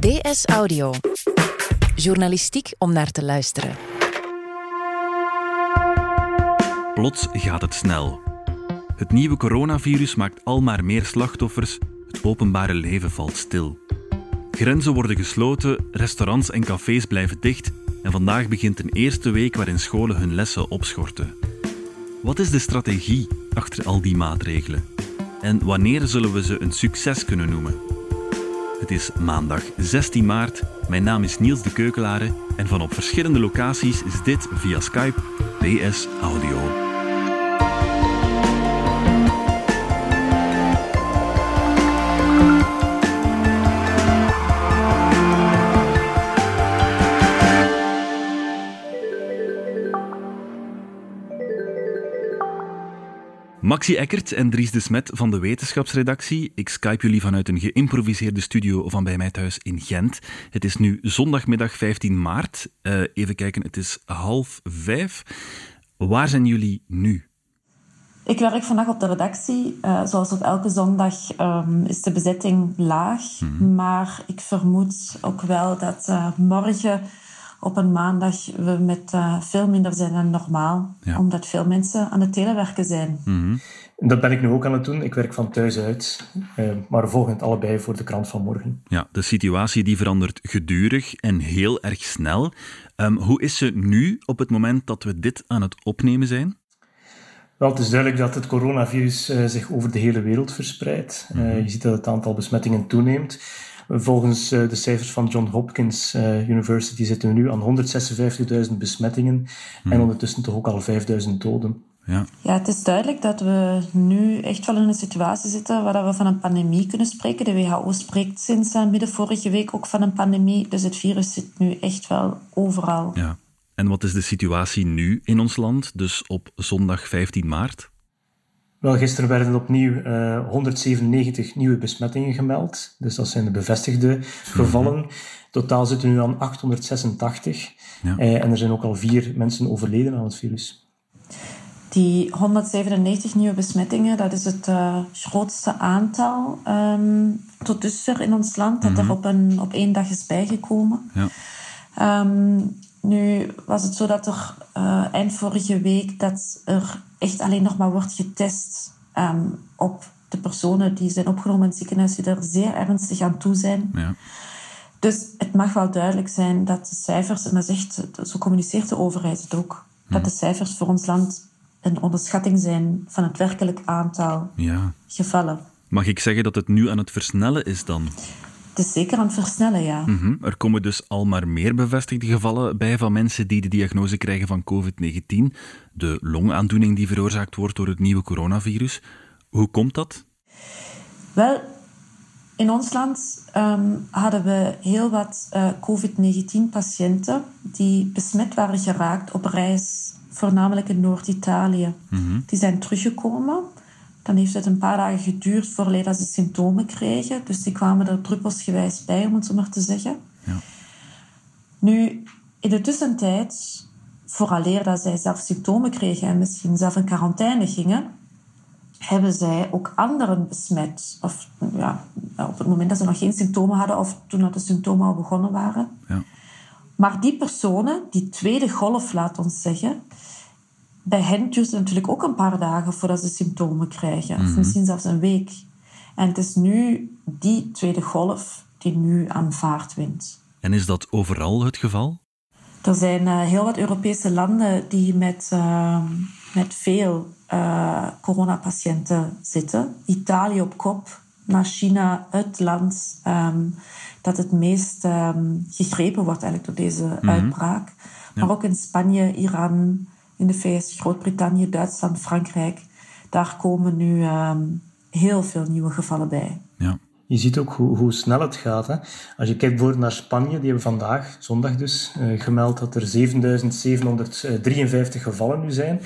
DS Audio. Journalistiek om naar te luisteren. Plots gaat het snel. Het nieuwe coronavirus maakt al maar meer slachtoffers. Het openbare leven valt stil. Grenzen worden gesloten, restaurants en cafés blijven dicht en vandaag begint een eerste week waarin scholen hun lessen opschorten. Wat is de strategie achter al die maatregelen? En wanneer zullen we ze een succes kunnen noemen? Het is maandag 16 maart. Mijn naam is Niels de Keukelare en van op verschillende locaties is dit via Skype DS Audio. Maxi Eckert en Dries de Smet van de wetenschapsredactie. Ik skype jullie vanuit een geïmproviseerde studio van bij mij thuis in Gent. Het is nu zondagmiddag 15 maart. Uh, even kijken, het is half vijf. Waar zijn jullie nu? Ik werk vandaag op de redactie. Uh, zoals op elke zondag um, is de bezetting laag. Mm Maar ik vermoed ook wel dat uh, morgen op een maandag we met uh, veel minder zijn dan normaal. Omdat veel mensen aan het telewerken zijn. Mm Dat ben ik nu ook aan het doen. Ik werk van thuis uit. Uh, maar we volgen het allebei voor de krant van morgen. Ja, de situatie die verandert gedurig en heel erg snel. Um, hoe is ze nu op het moment dat we dit aan het opnemen zijn? Wel, het is duidelijk dat het coronavirus uh, zich over de hele wereld verspreidt. Mm -hmm. je ziet dat het aantal besmettingen toeneemt. Volgens uh, de cijfers van John Hopkins uh, University zitten we nu aan 156.000 besmettingen hmm. en ondertussen toch ook al 5.000 doden. Ja. ja, het is duidelijk dat we nu echt wel in een situatie zitten waar we van een pandemie kunnen spreken. De WHO spreekt sinds uh, midden vorige week ook van een pandemie. Dus het virus zit nu echt wel overal. Ja. En wat is de situatie nu in ons land, dus op zondag 15 maart? Wel, gisteren werden opnieuw uh, 197 nieuwe besmettingen gemeld. Dus dat zijn de bevestigde gevallen. Mm -hmm. Totaal zitten we nu aan 886. Ja. Uh, en er zijn ook al vier mensen overleden aan het virus. Die 197 nieuwe besmettingen, dat is het uh, grootste aantal um, tot dusver in ons land dat mm -hmm. er op, een, op één dag is bijgekomen. Ja. Um, nu was het zo dat er uh, eind vorige week dat er echt alleen nog maar wordt getest um, op de personen die zijn opgenomen in het ziekenhuis die er zeer ernstig aan toe zijn. Ja. Dus het mag wel duidelijk zijn dat de cijfers, en dat is echt, zo communiceert de overheid het ook, hm. dat de cijfers voor ons land een onderschatting zijn van het werkelijk aantal ja. gevallen. Mag ik zeggen dat het nu aan het versnellen is dan? Het is zeker aan het versnellen, ja. Mm -hmm. Er komen dus al maar meer bevestigde gevallen bij van mensen die de diagnose krijgen van COVID-19, de longaandoening die veroorzaakt wordt door het nieuwe coronavirus. Hoe komt dat? Wel, in ons land um, hadden we heel wat uh, COVID-19-patiënten die besmet waren geraakt op reis, voornamelijk in Noord-Italië. Mm -hmm. Die zijn teruggekomen. Dan heeft het een paar dagen geduurd voordat ze symptomen kregen. Dus die kwamen er druppelsgewijs bij, om het zo maar te zeggen. Ja. Nu, in de tussentijd, vooraleer dat zij zelf symptomen kregen en misschien zelf in quarantaine gingen, hebben zij ook anderen besmet. Of ja, op het moment dat ze nog geen symptomen hadden of toen dat de symptomen al begonnen waren. Ja. Maar die personen, die tweede golf, laat ons zeggen, bij hen duurt het natuurlijk ook een paar dagen voordat ze symptomen krijgen. Mm -hmm. Of misschien zelfs een week. En het is nu die tweede golf die nu aan vaart wint. En is dat overal het geval? Er zijn uh, heel wat Europese landen die met, uh, met veel uh, coronapatiënten zitten. Italië op kop, naar China, het land um, dat het meest um, gegrepen wordt eigenlijk door deze mm -hmm. uitbraak. Maar ook in Spanje, Iran, in de VS, Groot-Brittannië, Duitsland, Frankrijk. Daar komen nu um, heel veel nieuwe gevallen bij. Je ziet ook hoe, hoe snel het gaat. Hè? Als je kijkt bijvoorbeeld naar Spanje, die hebben vandaag, zondag dus, uh, gemeld dat er 7753 gevallen nu zijn.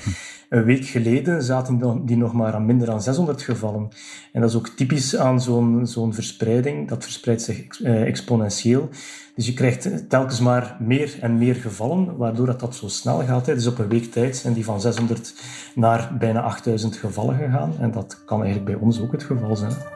Een week geleden zaten die nog maar aan minder dan 600 gevallen. En dat is ook typisch aan zo'n zo'n verspreiding. Dat verspreidt zich uh, exponentieel. Dus je krijgt telkens maar meer en meer gevallen, waardoor dat, dat zo snel gaat. Dus op een week tijd zijn die van 600 naar bijna 8000 gevallen gegaan. En dat kan eigenlijk bij ons ook het geval zijn.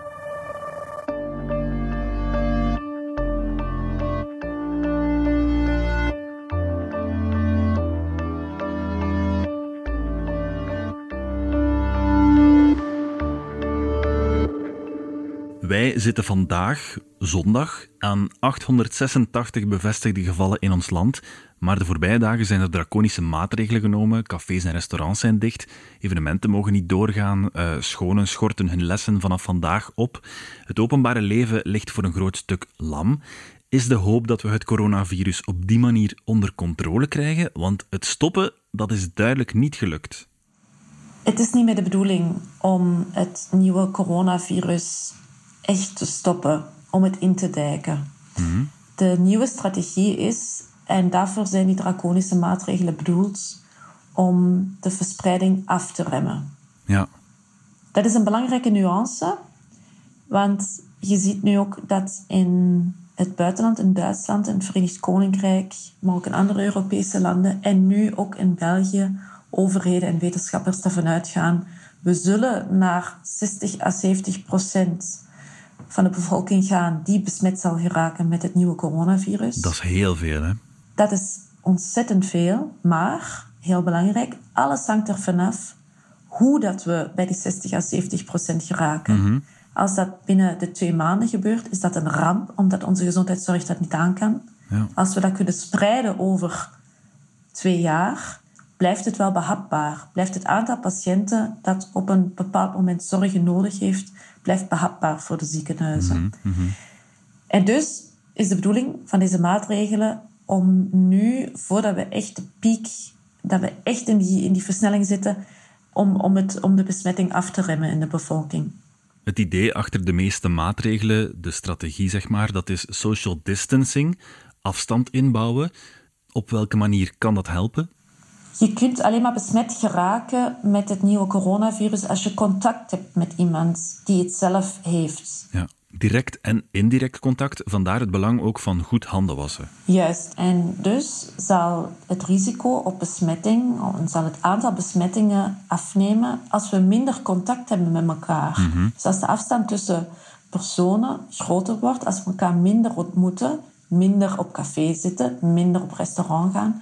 Wij zitten vandaag, zondag, aan 886 bevestigde gevallen in ons land. Maar de voorbije dagen zijn er draconische maatregelen genomen. Cafés en restaurants zijn dicht. Evenementen mogen niet doorgaan. Uh, scholen schorten hun lessen vanaf vandaag op. Het openbare leven ligt voor een groot stuk lam. Is de hoop dat we het coronavirus op die manier onder controle krijgen? Want het stoppen, dat is duidelijk niet gelukt. Het is niet meer de bedoeling om het nieuwe coronavirus echt te stoppen, om het in te dijken. Mhm. De nieuwe strategie is, en daarvoor zijn die draconische maatregelen bedoeld, om de verspreiding af te remmen. Ja. Dat is een belangrijke nuance, want je ziet nu ook dat in het buitenland, in Duitsland, in het Verenigd Koninkrijk, maar ook in andere Europese landen en nu ook in België, overheden en wetenschappers ervan uitgaan. We zullen naar 60 à 70 procent van de bevolking gaan die besmet zal geraken met het nieuwe coronavirus. Dat is heel veel, hè? Dat is ontzettend veel, maar heel belangrijk, alles hangt er vanaf hoe dat we bij die 60 à 70 procent geraken. Mhm. Als dat binnen de twee maanden gebeurt, is dat een ramp, omdat onze gezondheidszorg dat niet aan kan. Ja. Als we dat kunnen spreiden over twee jaar, blijft het wel behapbaar. Blijft het aantal patiënten dat op een bepaald moment zorgen nodig heeft, blijft behapbaar voor de ziekenhuizen. Mhm, mhm. En dus is de bedoeling van deze maatregelen om nu, voordat we echt de piek, dat we echt in die, in die versnelling zitten, om, om, het, om de besmetting af te remmen in de bevolking. Het idee achter de meeste maatregelen, de strategie zeg maar, dat is social distancing, afstand inbouwen. Op welke manier kan dat helpen? Je kunt alleen maar besmet geraken met het nieuwe coronavirus als je contact hebt met iemand die het zelf heeft. Ja, direct en indirect contact, vandaar het belang ook van goed handen wassen. Juist, en dus zal het risico op besmetting, zal het aantal besmettingen afnemen als we minder contact hebben met elkaar. Mhm. Dus als de afstand tussen personen groter wordt, als we elkaar minder ontmoeten, minder op café zitten, minder op restaurant gaan,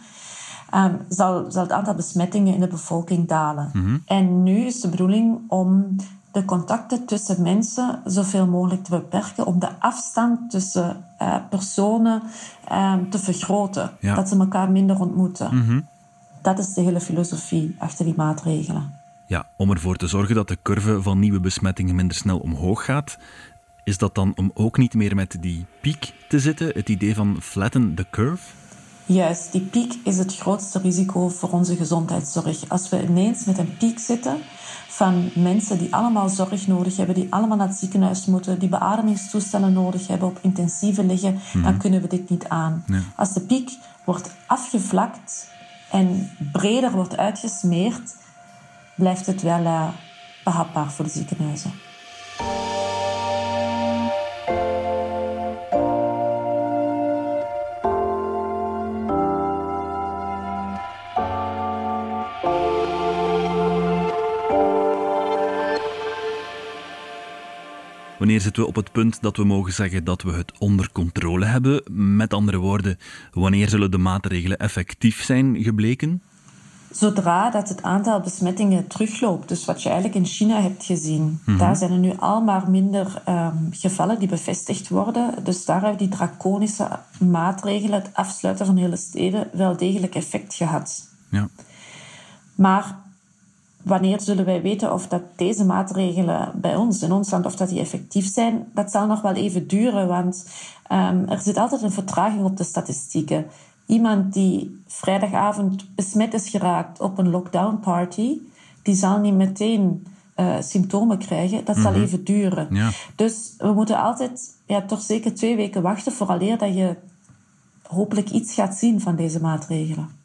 um, zal, zal het aantal besmettingen in de bevolking dalen. Mhm. En nu is de bedoeling om de contacten tussen mensen zoveel mogelijk te beperken, om de afstand tussen uh, personen um, te vergroten, dat ze elkaar minder ontmoeten. Mhm. Dat is de hele filosofie achter die maatregelen. Ja, om ervoor te zorgen dat de curve van nieuwe besmettingen minder snel omhoog gaat, is dat dan om ook niet meer met die piek te zitten, het idee van flatten the curve? Juist, die piek is het grootste risico voor onze gezondheidszorg. Als we ineens met een piek zitten van mensen die allemaal zorg nodig hebben, die allemaal naar het ziekenhuis moeten, die beademingstoestellen nodig hebben, op intensieve liggen, dan mhm. kunnen we dit niet aan. Als de piek wordt afgevlakt en breder wordt uitgesmeerd, blijft het wel uh, behapbaar voor de ziekenhuizen. Wanneer zitten we op het punt dat we mogen zeggen dat we het onder controle hebben? Met andere woorden, wanneer zullen de maatregelen effectief zijn gebleken? Zodra dat het aantal besmettingen terugloopt, dus wat je eigenlijk in China hebt gezien, mhm. daar zijn er nu al maar minder ehm, gevallen die bevestigd worden. Dus daar hebben die draconische maatregelen, het afsluiten van hele steden, wel degelijk effect gehad. Ja. Maar wanneer zullen wij weten of dat deze maatregelen bij ons, in ons land, of dat die effectief zijn? Dat zal nog wel even duren, want um, er zit altijd een vertraging op de statistieken. Iemand die vrijdagavond besmet is geraakt op een lockdown party, die zal niet meteen uh, symptomen krijgen. Dat zal mhm. even duren. Ja. Dus we moeten altijd ja, toch zeker twee weken wachten vooraleer dat je hopelijk iets gaat zien van deze maatregelen.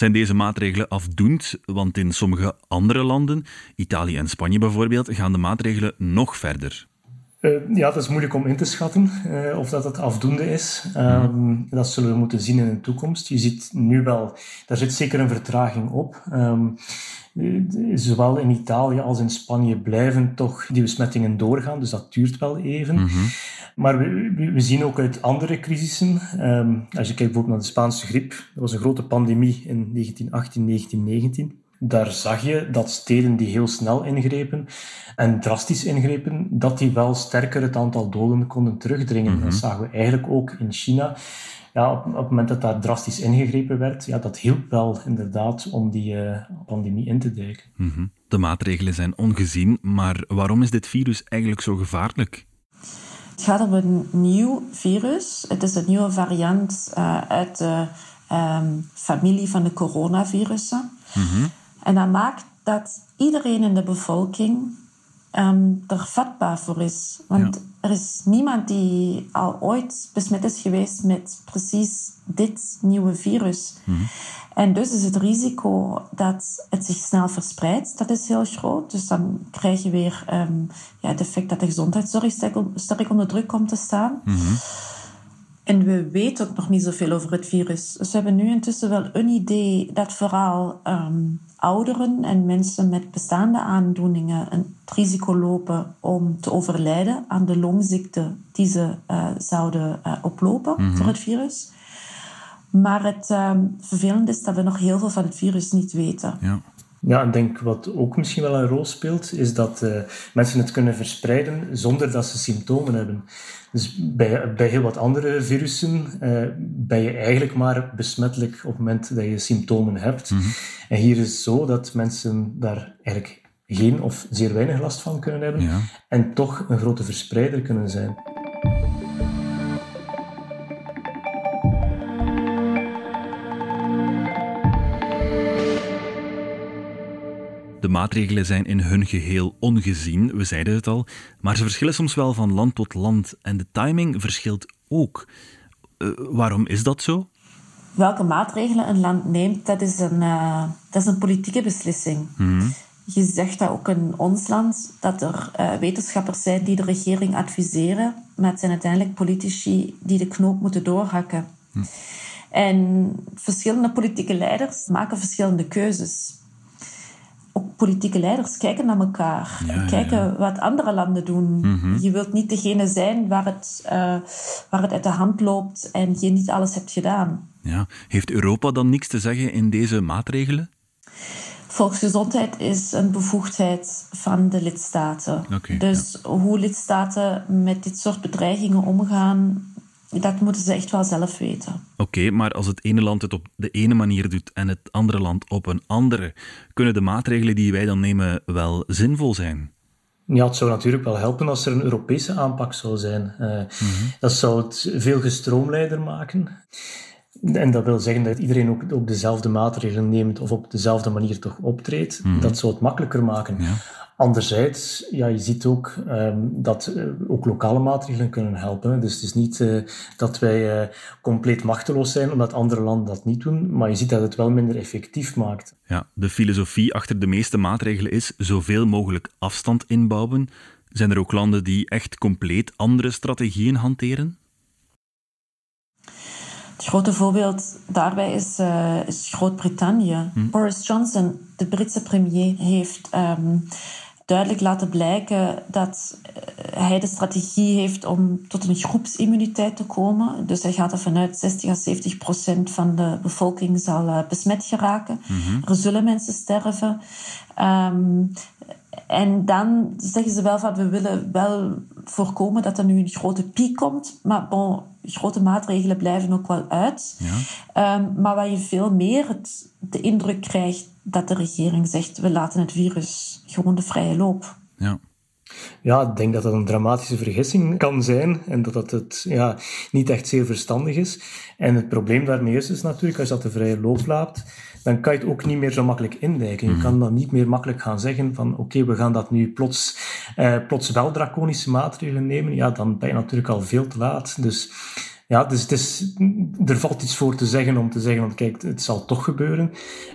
Zijn deze maatregelen afdoend? Want in sommige andere landen, Italië en Spanje bijvoorbeeld, gaan de maatregelen nog verder. Uh, ja, dat is moeilijk om in te schatten uh, of dat het afdoende is. Um, dat zullen we moeten zien in de toekomst. Je ziet nu wel, daar zit zeker een vertraging op. Um, zowel in Italië als in Spanje blijven toch die besmettingen doorgaan, dus dat duurt wel even. Mm -hmm. Maar we, we, zien ook uit andere crisissen, um, als je kijkt bijvoorbeeld naar de Spaanse griep, dat was een grote pandemie in 1918, 1919. Daar zag je dat steden die heel snel ingrepen en drastisch ingrepen, dat die wel sterker het aantal doden konden terugdringen. Mhm. Dat zagen we eigenlijk ook in China. Ja, op, op, het moment dat daar drastisch ingegrepen werd, ja, dat hielp wel inderdaad om die uh, pandemie in te dijken. Mhm. De maatregelen zijn ongezien, maar waarom is dit virus eigenlijk zo gevaarlijk? Het gaat om een nieuw virus. Het is een nieuwe variant uh, uit de um, familie van de coronavirussen. Mm En dat maakt dat iedereen in de bevolking um, er vatbaar voor is. Want ja. er is niemand die al ooit besmet is geweest met precies dit nieuwe virus. Mm En dus is het risico dat het zich snel verspreidt, dat is heel groot. Dus dan krijg je weer um, ja, het effect dat de gezondheidszorg sterk onder druk komt te staan. Mm -hmm. En we weten ook nog niet zoveel over het virus. Dus we hebben nu intussen wel een idee dat vooral um, ouderen en mensen met bestaande aandoeningen het risico lopen om te overlijden aan de longziekte die ze uh, zouden uh, oplopen mm -hmm. door het virus. Maar het um, vervelende is dat we nog heel veel van het virus niet weten. Ja. Ja, ik denk wat ook misschien wel een rol speelt, is dat uh, mensen het kunnen verspreiden zonder dat ze symptomen hebben. Dus bij, bij heel wat andere virussen uh, ben je eigenlijk maar besmettelijk op het moment dat je symptomen hebt. Mm -hmm. En hier is het zo dat mensen daar eigenlijk geen of zeer weinig last van kunnen hebben ja. en toch een grote verspreider kunnen zijn. Maatregelen zijn in hun geheel ongezien, we zeiden het al, maar ze verschillen soms wel van land tot land en de timing verschilt ook. Uh, waarom is dat zo? Welke maatregelen een land neemt, dat is een, uh, dat is een politieke beslissing. Mm-hmm. Je zegt dat ook in ons land, dat er uh, wetenschappers zijn die de regering adviseren, maar het zijn uiteindelijk politici die de knoop moeten doorhakken. Mm. En verschillende politieke leiders maken verschillende keuzes politieke leiders kijken naar elkaar. Ja, kijken ja. wat andere landen doen. Mm -hmm. Je wilt niet degene zijn waar het, uh, waar het uit de hand loopt en je niet alles hebt gedaan. Ja. Heeft Europa dan niks te zeggen in deze maatregelen? Volksgezondheid is een bevoegdheid van de lidstaten. Okay, dus ja. hoe lidstaten met dit soort bedreigingen omgaan, dat moeten ze echt wel zelf weten. Oké, okay, maar als het ene land het op de ene manier doet en het andere land op een andere, kunnen de maatregelen die wij dan nemen wel zinvol zijn? Ja, het zou natuurlijk wel helpen als er een Europese aanpak zou zijn. Uh, mm -hmm. Dat zou het veel gestroomlijnder maken. En dat wil zeggen dat iedereen ook, ook dezelfde maatregelen neemt of op dezelfde manier toch optreedt. Mm -hmm. Dat zou het makkelijker maken. Ja. Anderzijds, ja, je ziet ook um, dat uh, ook lokale maatregelen kunnen helpen. Dus het is niet uh, dat wij uh, compleet machteloos zijn omdat andere landen dat niet doen, maar je ziet dat het wel minder effectief maakt. Ja, de filosofie achter de meeste maatregelen is zoveel mogelijk afstand inbouwen. Zijn er ook landen die echt compleet andere strategieën hanteren? Het grote voorbeeld daarbij is, is Groot-Brittannië. Hm. Boris Johnson, de Britse premier, heeft um, duidelijk laten blijken dat hij de strategie heeft om tot een groepsimmuniteit te komen. Dus hij gaat ervan uit 60 à 70 procent van de bevolking zal besmet geraken. Mm-hmm. Er zullen mensen sterven. Um, en dan zeggen ze wel van we willen wel voorkomen dat er nu een grote piek komt. Maar bon, grote maatregelen blijven ook wel uit. Ja. Um, maar waar je veel meer het, de indruk krijgt dat de regering zegt we laten het virus gewoon de vrije loop. Ja. Ja, ik denk dat dat een dramatische vergissing kan zijn en dat dat het ja, niet echt zeer verstandig is. En het probleem daarmee is dus natuurlijk, als je dat de vrije loop laat, dan kan je het ook niet meer zo makkelijk indijken. Je kan dan niet meer makkelijk gaan zeggen van oké, okay, we gaan dat nu plots, eh, plots wel draconische maatregelen nemen. Ja, dan ben je natuurlijk al veel te laat. Dus ja, dus het is, er valt iets voor te zeggen om te zeggen, want kijk, het zal toch gebeuren.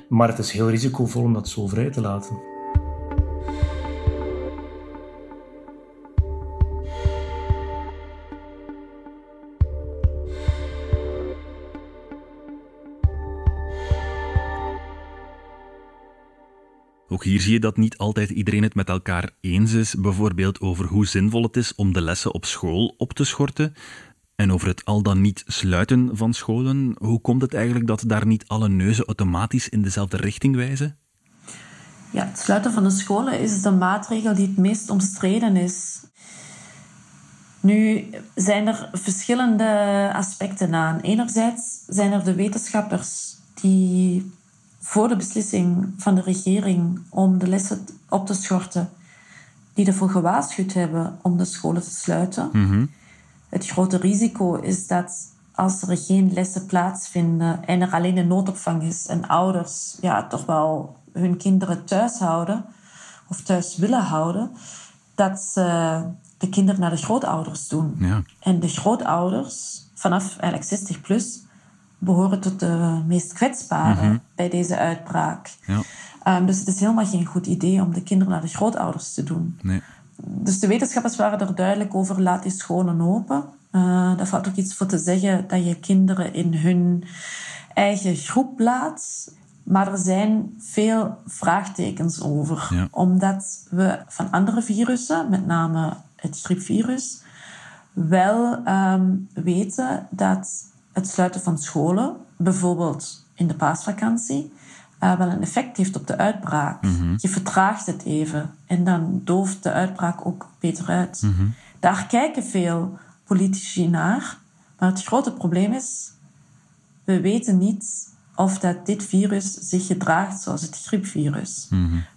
Maar het is heel risicovol om dat zo vrij te laten. Ook hier zie je dat niet altijd iedereen het met elkaar eens is, bijvoorbeeld over hoe zinvol het is om de lessen op school op te schorten. En over het al dan niet sluiten van scholen. Hoe komt het eigenlijk dat daar niet alle neuzen automatisch in dezelfde richting wijzen? Ja, het sluiten van de scholen is de maatregel die het meest omstreden is. Nu zijn er verschillende aspecten aan. Enerzijds zijn er de wetenschappers die voor de beslissing van de regering om de lessen op te schorten, die ervoor gewaarschuwd hebben om de scholen te sluiten. Mhm. Het grote risico is dat als er geen lessen plaatsvinden en er alleen een noodopvang is en ouders ja, toch wel hun kinderen thuis houden of thuis willen houden, dat ze de kinderen naar de grootouders doen. Ja. En de grootouders, vanaf eigenlijk 60 plus, behoren tot de meest kwetsbaren bij deze uitbraak. Ja. Um, dus het is helemaal geen goed idee om de kinderen naar de grootouders te doen. Nee. Dus de wetenschappers waren er duidelijk over, laat die scholen open. Uh, daar valt ook iets voor te zeggen dat je kinderen in hun eigen groep laat. Maar er zijn veel vraagtekens over. Ja. Omdat we van andere virussen, met name het griepvirus, wel um, weten dat het sluiten van scholen, bijvoorbeeld in de paasvakantie, uh, wel een effect heeft op de uitbraak. Je vertraagt het even en dan dooft de uitbraak ook beter uit. Daar kijken veel politici naar, maar het grote probleem is, we weten niet of dat dit virus zich gedraagt zoals het griepvirus.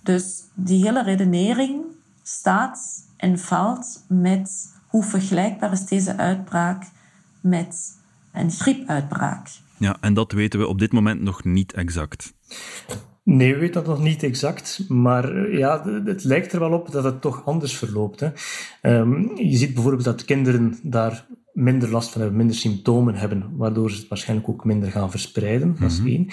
Dus die hele redenering staat en valt met hoe vergelijkbaar is deze uitbraak met een griepuitbraak. Ja, en dat weten we op dit moment nog niet exact. Nee, we weten dat nog niet exact, maar ja, het lijkt er wel op dat het toch anders verloopt. Hè. Um, je ziet bijvoorbeeld dat kinderen daar minder last van hebben, minder symptomen hebben, waardoor ze het waarschijnlijk ook minder gaan verspreiden. Dat is één.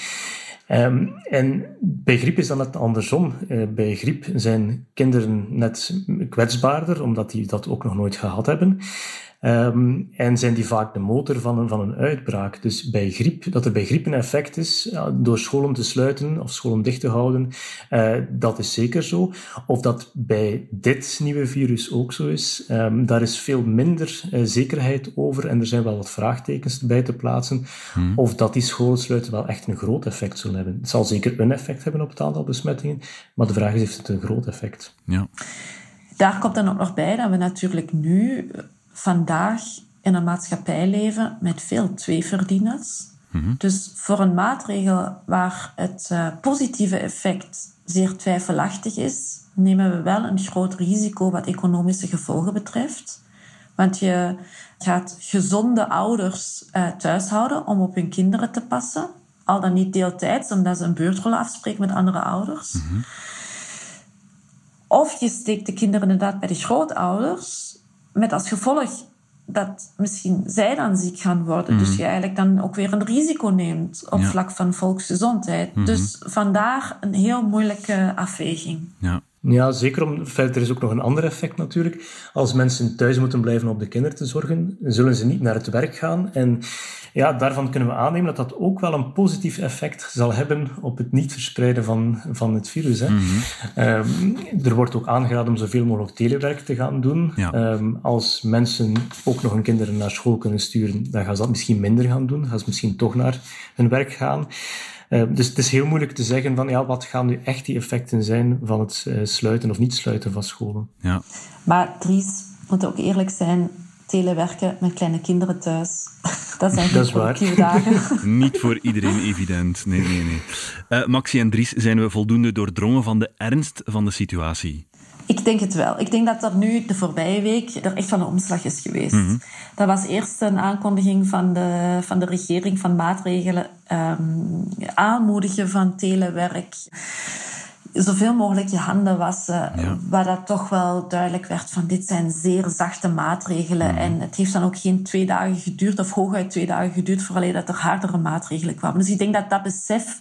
Um, en bij griep is dat net andersom. Uh, bij griep zijn kinderen net kwetsbaarder, omdat die dat ook nog nooit gehad hebben. Um, en zijn die vaak de motor van een, van een uitbraak. Dus bij griep, dat er bij griep een effect is, ja, door scholen te sluiten of scholen dicht te houden, uh, dat is zeker zo. Of dat bij dit nieuwe virus ook zo is, um, daar is veel minder uh, zekerheid over en er zijn wel wat vraagtekens bij te plaatsen. Hmm. Of dat die scholen sluiten wel echt een groot effect zullen hebben. Het zal zeker een effect hebben op het aantal besmettingen, maar de vraag is, heeft het een groot effect? Ja. Daar komt dan ook nog bij dat we natuurlijk nu vandaag in een maatschappij leven met veel tweeverdieners. Mm-hmm. Dus voor een maatregel waar het uh, positieve effect zeer twijfelachtig is, nemen we wel een groot risico wat economische gevolgen betreft. Want je gaat gezonde ouders uh, thuis houden om op hun kinderen te passen. Al dan niet deeltijds, omdat ze een beurtrol afspreken met andere ouders. Mm-hmm. Of je steekt de kinderen inderdaad bij de grootouders met als gevolg dat misschien zij dan ziek gaan worden. Mm. Dus je eigenlijk dan ook weer een risico neemt op Ja. vlak van volksgezondheid. Mhm. Dus vandaar een heel moeilijke afweging. Ja. Ja, zeker. Om, er is ook nog een ander effect natuurlijk. Als mensen thuis moeten blijven om op de kinderen te zorgen, zullen ze niet naar het werk gaan. En ja, daarvan kunnen we aannemen dat dat ook wel een positief effect zal hebben op het niet verspreiden van, van het virus. Hè. Mhm. Um, er wordt ook aangeraden om zoveel mogelijk telewerk te gaan doen. Ja. Um, als mensen ook nog hun kinderen naar school kunnen sturen, dan gaan ze dat misschien minder gaan doen. Dan gaan ze misschien toch naar hun werk gaan. Uh, dus het is heel moeilijk te zeggen van ja, wat gaan nu echt die effecten zijn van het uh, sluiten of niet sluiten van scholen. Ja. Maar Dries, moet ook eerlijk zijn, telewerken met kleine kinderen thuis. Dat zijn geen Dat is productieve dagen. Niet voor iedereen evident. Nee, nee, nee. Uh, Maxi en Dries, zijn we voldoende doordrongen van de ernst van de situatie? Ik denk het wel. Ik denk dat er nu de voorbije week er echt van een omslag is geweest. Mhm. Dat was eerst een aankondiging van de, van de regering van maatregelen. Um, aanmoedigen van telewerk. Zoveel mogelijk je handen wassen. Ja. Waar dat toch wel duidelijk werd van dit zijn zeer zachte maatregelen. Mhm. En het heeft dan ook geen twee dagen geduurd of hooguit twee dagen geduurd vooraleer dat er hardere maatregelen kwamen. Dus ik denk dat dat besef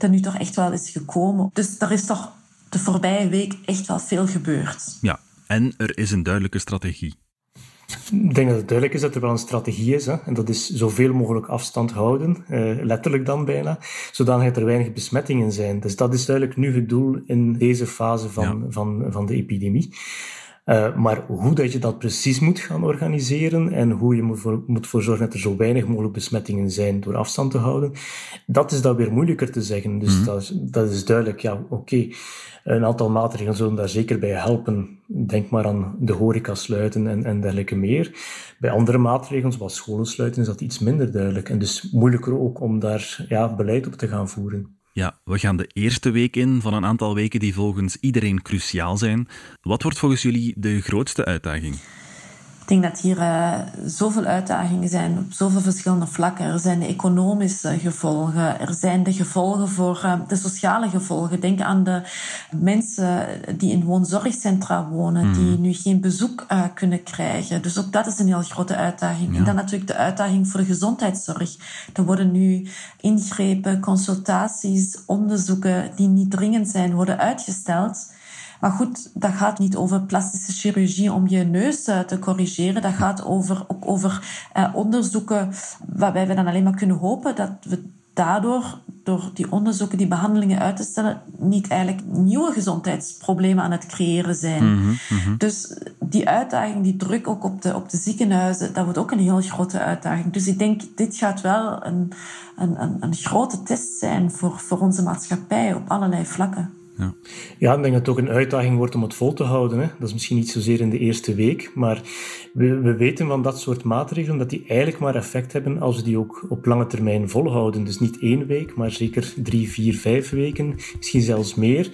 er nu toch echt wel is gekomen. Dus er is toch de voorbije week echt wel veel gebeurd. Ja, en er is een duidelijke strategie. Ik denk dat het duidelijk is dat er wel een strategie is. Hè? En dat is zoveel mogelijk afstand houden, uh, letterlijk dan bijna, zodat er weinig besmettingen zijn. Dus dat is duidelijk nu het doel in deze fase van, Ja. van, van de epidemie. Uh, maar hoe dat je dat precies moet gaan organiseren en hoe je moet voor, moet voor zorgen dat er zo weinig mogelijk besmettingen zijn door afstand te houden, dat is dan weer moeilijker te zeggen. Dus mm dat, is, dat, is duidelijk, ja, oké. Een aantal maatregelen zullen daar zeker bij helpen. Denk maar aan de horeca sluiten en, en dergelijke meer. Bij andere maatregelen, zoals scholen sluiten, is dat iets minder duidelijk. En dus moeilijker ook om daar ja, beleid op te gaan voeren. Ja, we gaan de eerste week in van een aantal weken die volgens iedereen cruciaal zijn. Wat wordt volgens jullie de grootste uitdaging? Ik denk dat hier uh, zoveel uitdagingen zijn op zoveel verschillende vlakken. Er zijn de economische gevolgen, er zijn de gevolgen voor uh, de sociale gevolgen. Denk aan de mensen die in woonzorgcentra wonen, die mhm. nu geen bezoek uh, kunnen krijgen. Dus ook dat is een heel grote uitdaging. Ja. En dan natuurlijk de uitdaging voor de gezondheidszorg. Er worden nu ingrepen, consultaties, onderzoeken die niet dringend zijn, worden uitgesteld. Maar goed, dat gaat niet over plastische chirurgie om je neus uh, te corrigeren. Dat gaat over, ook over uh, onderzoeken waarbij we dan alleen maar kunnen hopen dat we daardoor, door die onderzoeken, die behandelingen uit te stellen, niet eigenlijk nieuwe gezondheidsproblemen aan het creëren zijn. Mm -hmm. Dus die uitdaging, die druk ook op de, op de ziekenhuizen, dat wordt ook een heel grote uitdaging. Dus ik denk, dit gaat wel een, een, een, een grote test zijn voor, voor onze maatschappij op allerlei vlakken. Ja. ja, ik denk dat het ook een uitdaging wordt om het vol te houden. Hè. Dat is misschien niet zozeer in de eerste week, maar we, we weten van dat soort maatregelen dat die eigenlijk maar effect hebben als we die ook op lange termijn volhouden. Dus niet één week, maar zeker drie, vier, vijf weken, misschien zelfs meer.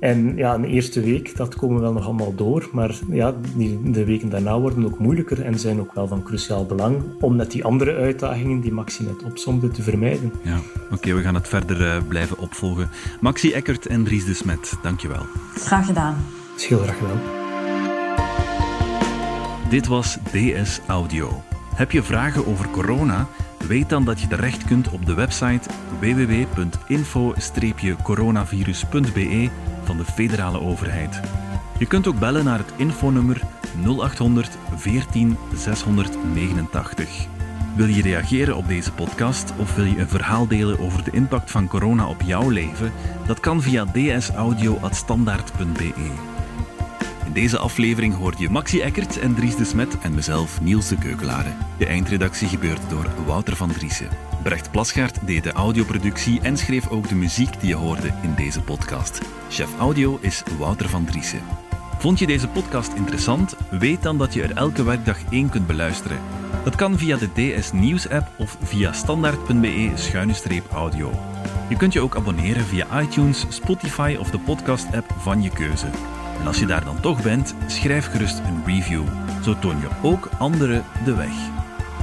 En ja, een eerste week, dat komen we wel nog allemaal door, maar ja, die, de weken daarna worden ook moeilijker en zijn ook wel van cruciaal belang om net die andere uitdagingen die Maxi net opzomde te vermijden. Ja, oké, we gaan het verder uh, blijven opvolgen. Maxi Eckert en Dries de Smet, dankjewel. Graag gedaan. Heel graag gedaan. Dit was DS Audio. Heb je vragen over corona? Weet dan dat je terecht kunt op de website www.info-coronavirus.be van de federale overheid. Je kunt ook bellen naar het infonummer 0800 14 689. Wil je reageren op deze podcast of wil je een verhaal delen over de impact van corona op jouw leven? Dat kan via dsaudio.standaard.be. In deze aflevering hoorde je Maxi Eckert en Dries de Smet en mezelf Niels de Keukelare. De eindredactie gebeurde door Wouter van Driessen. Brecht Plasgaard deed de audioproductie en schreef ook de muziek die je hoorde in deze podcast. Chef audio is Wouter van Driessen. Vond je deze podcast interessant? Weet dan dat je er elke werkdag één kunt beluisteren. Dat kan via de DS Nieuws app of via standaard.be-audio. Je kunt je ook abonneren via iTunes, Spotify of de podcast app van je keuze. En als je daar dan toch bent, schrijf gerust een review. Zo toon je ook anderen de weg.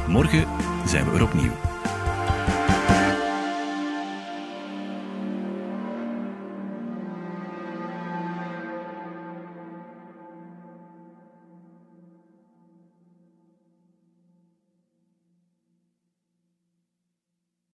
Morgen zijn we er opnieuw.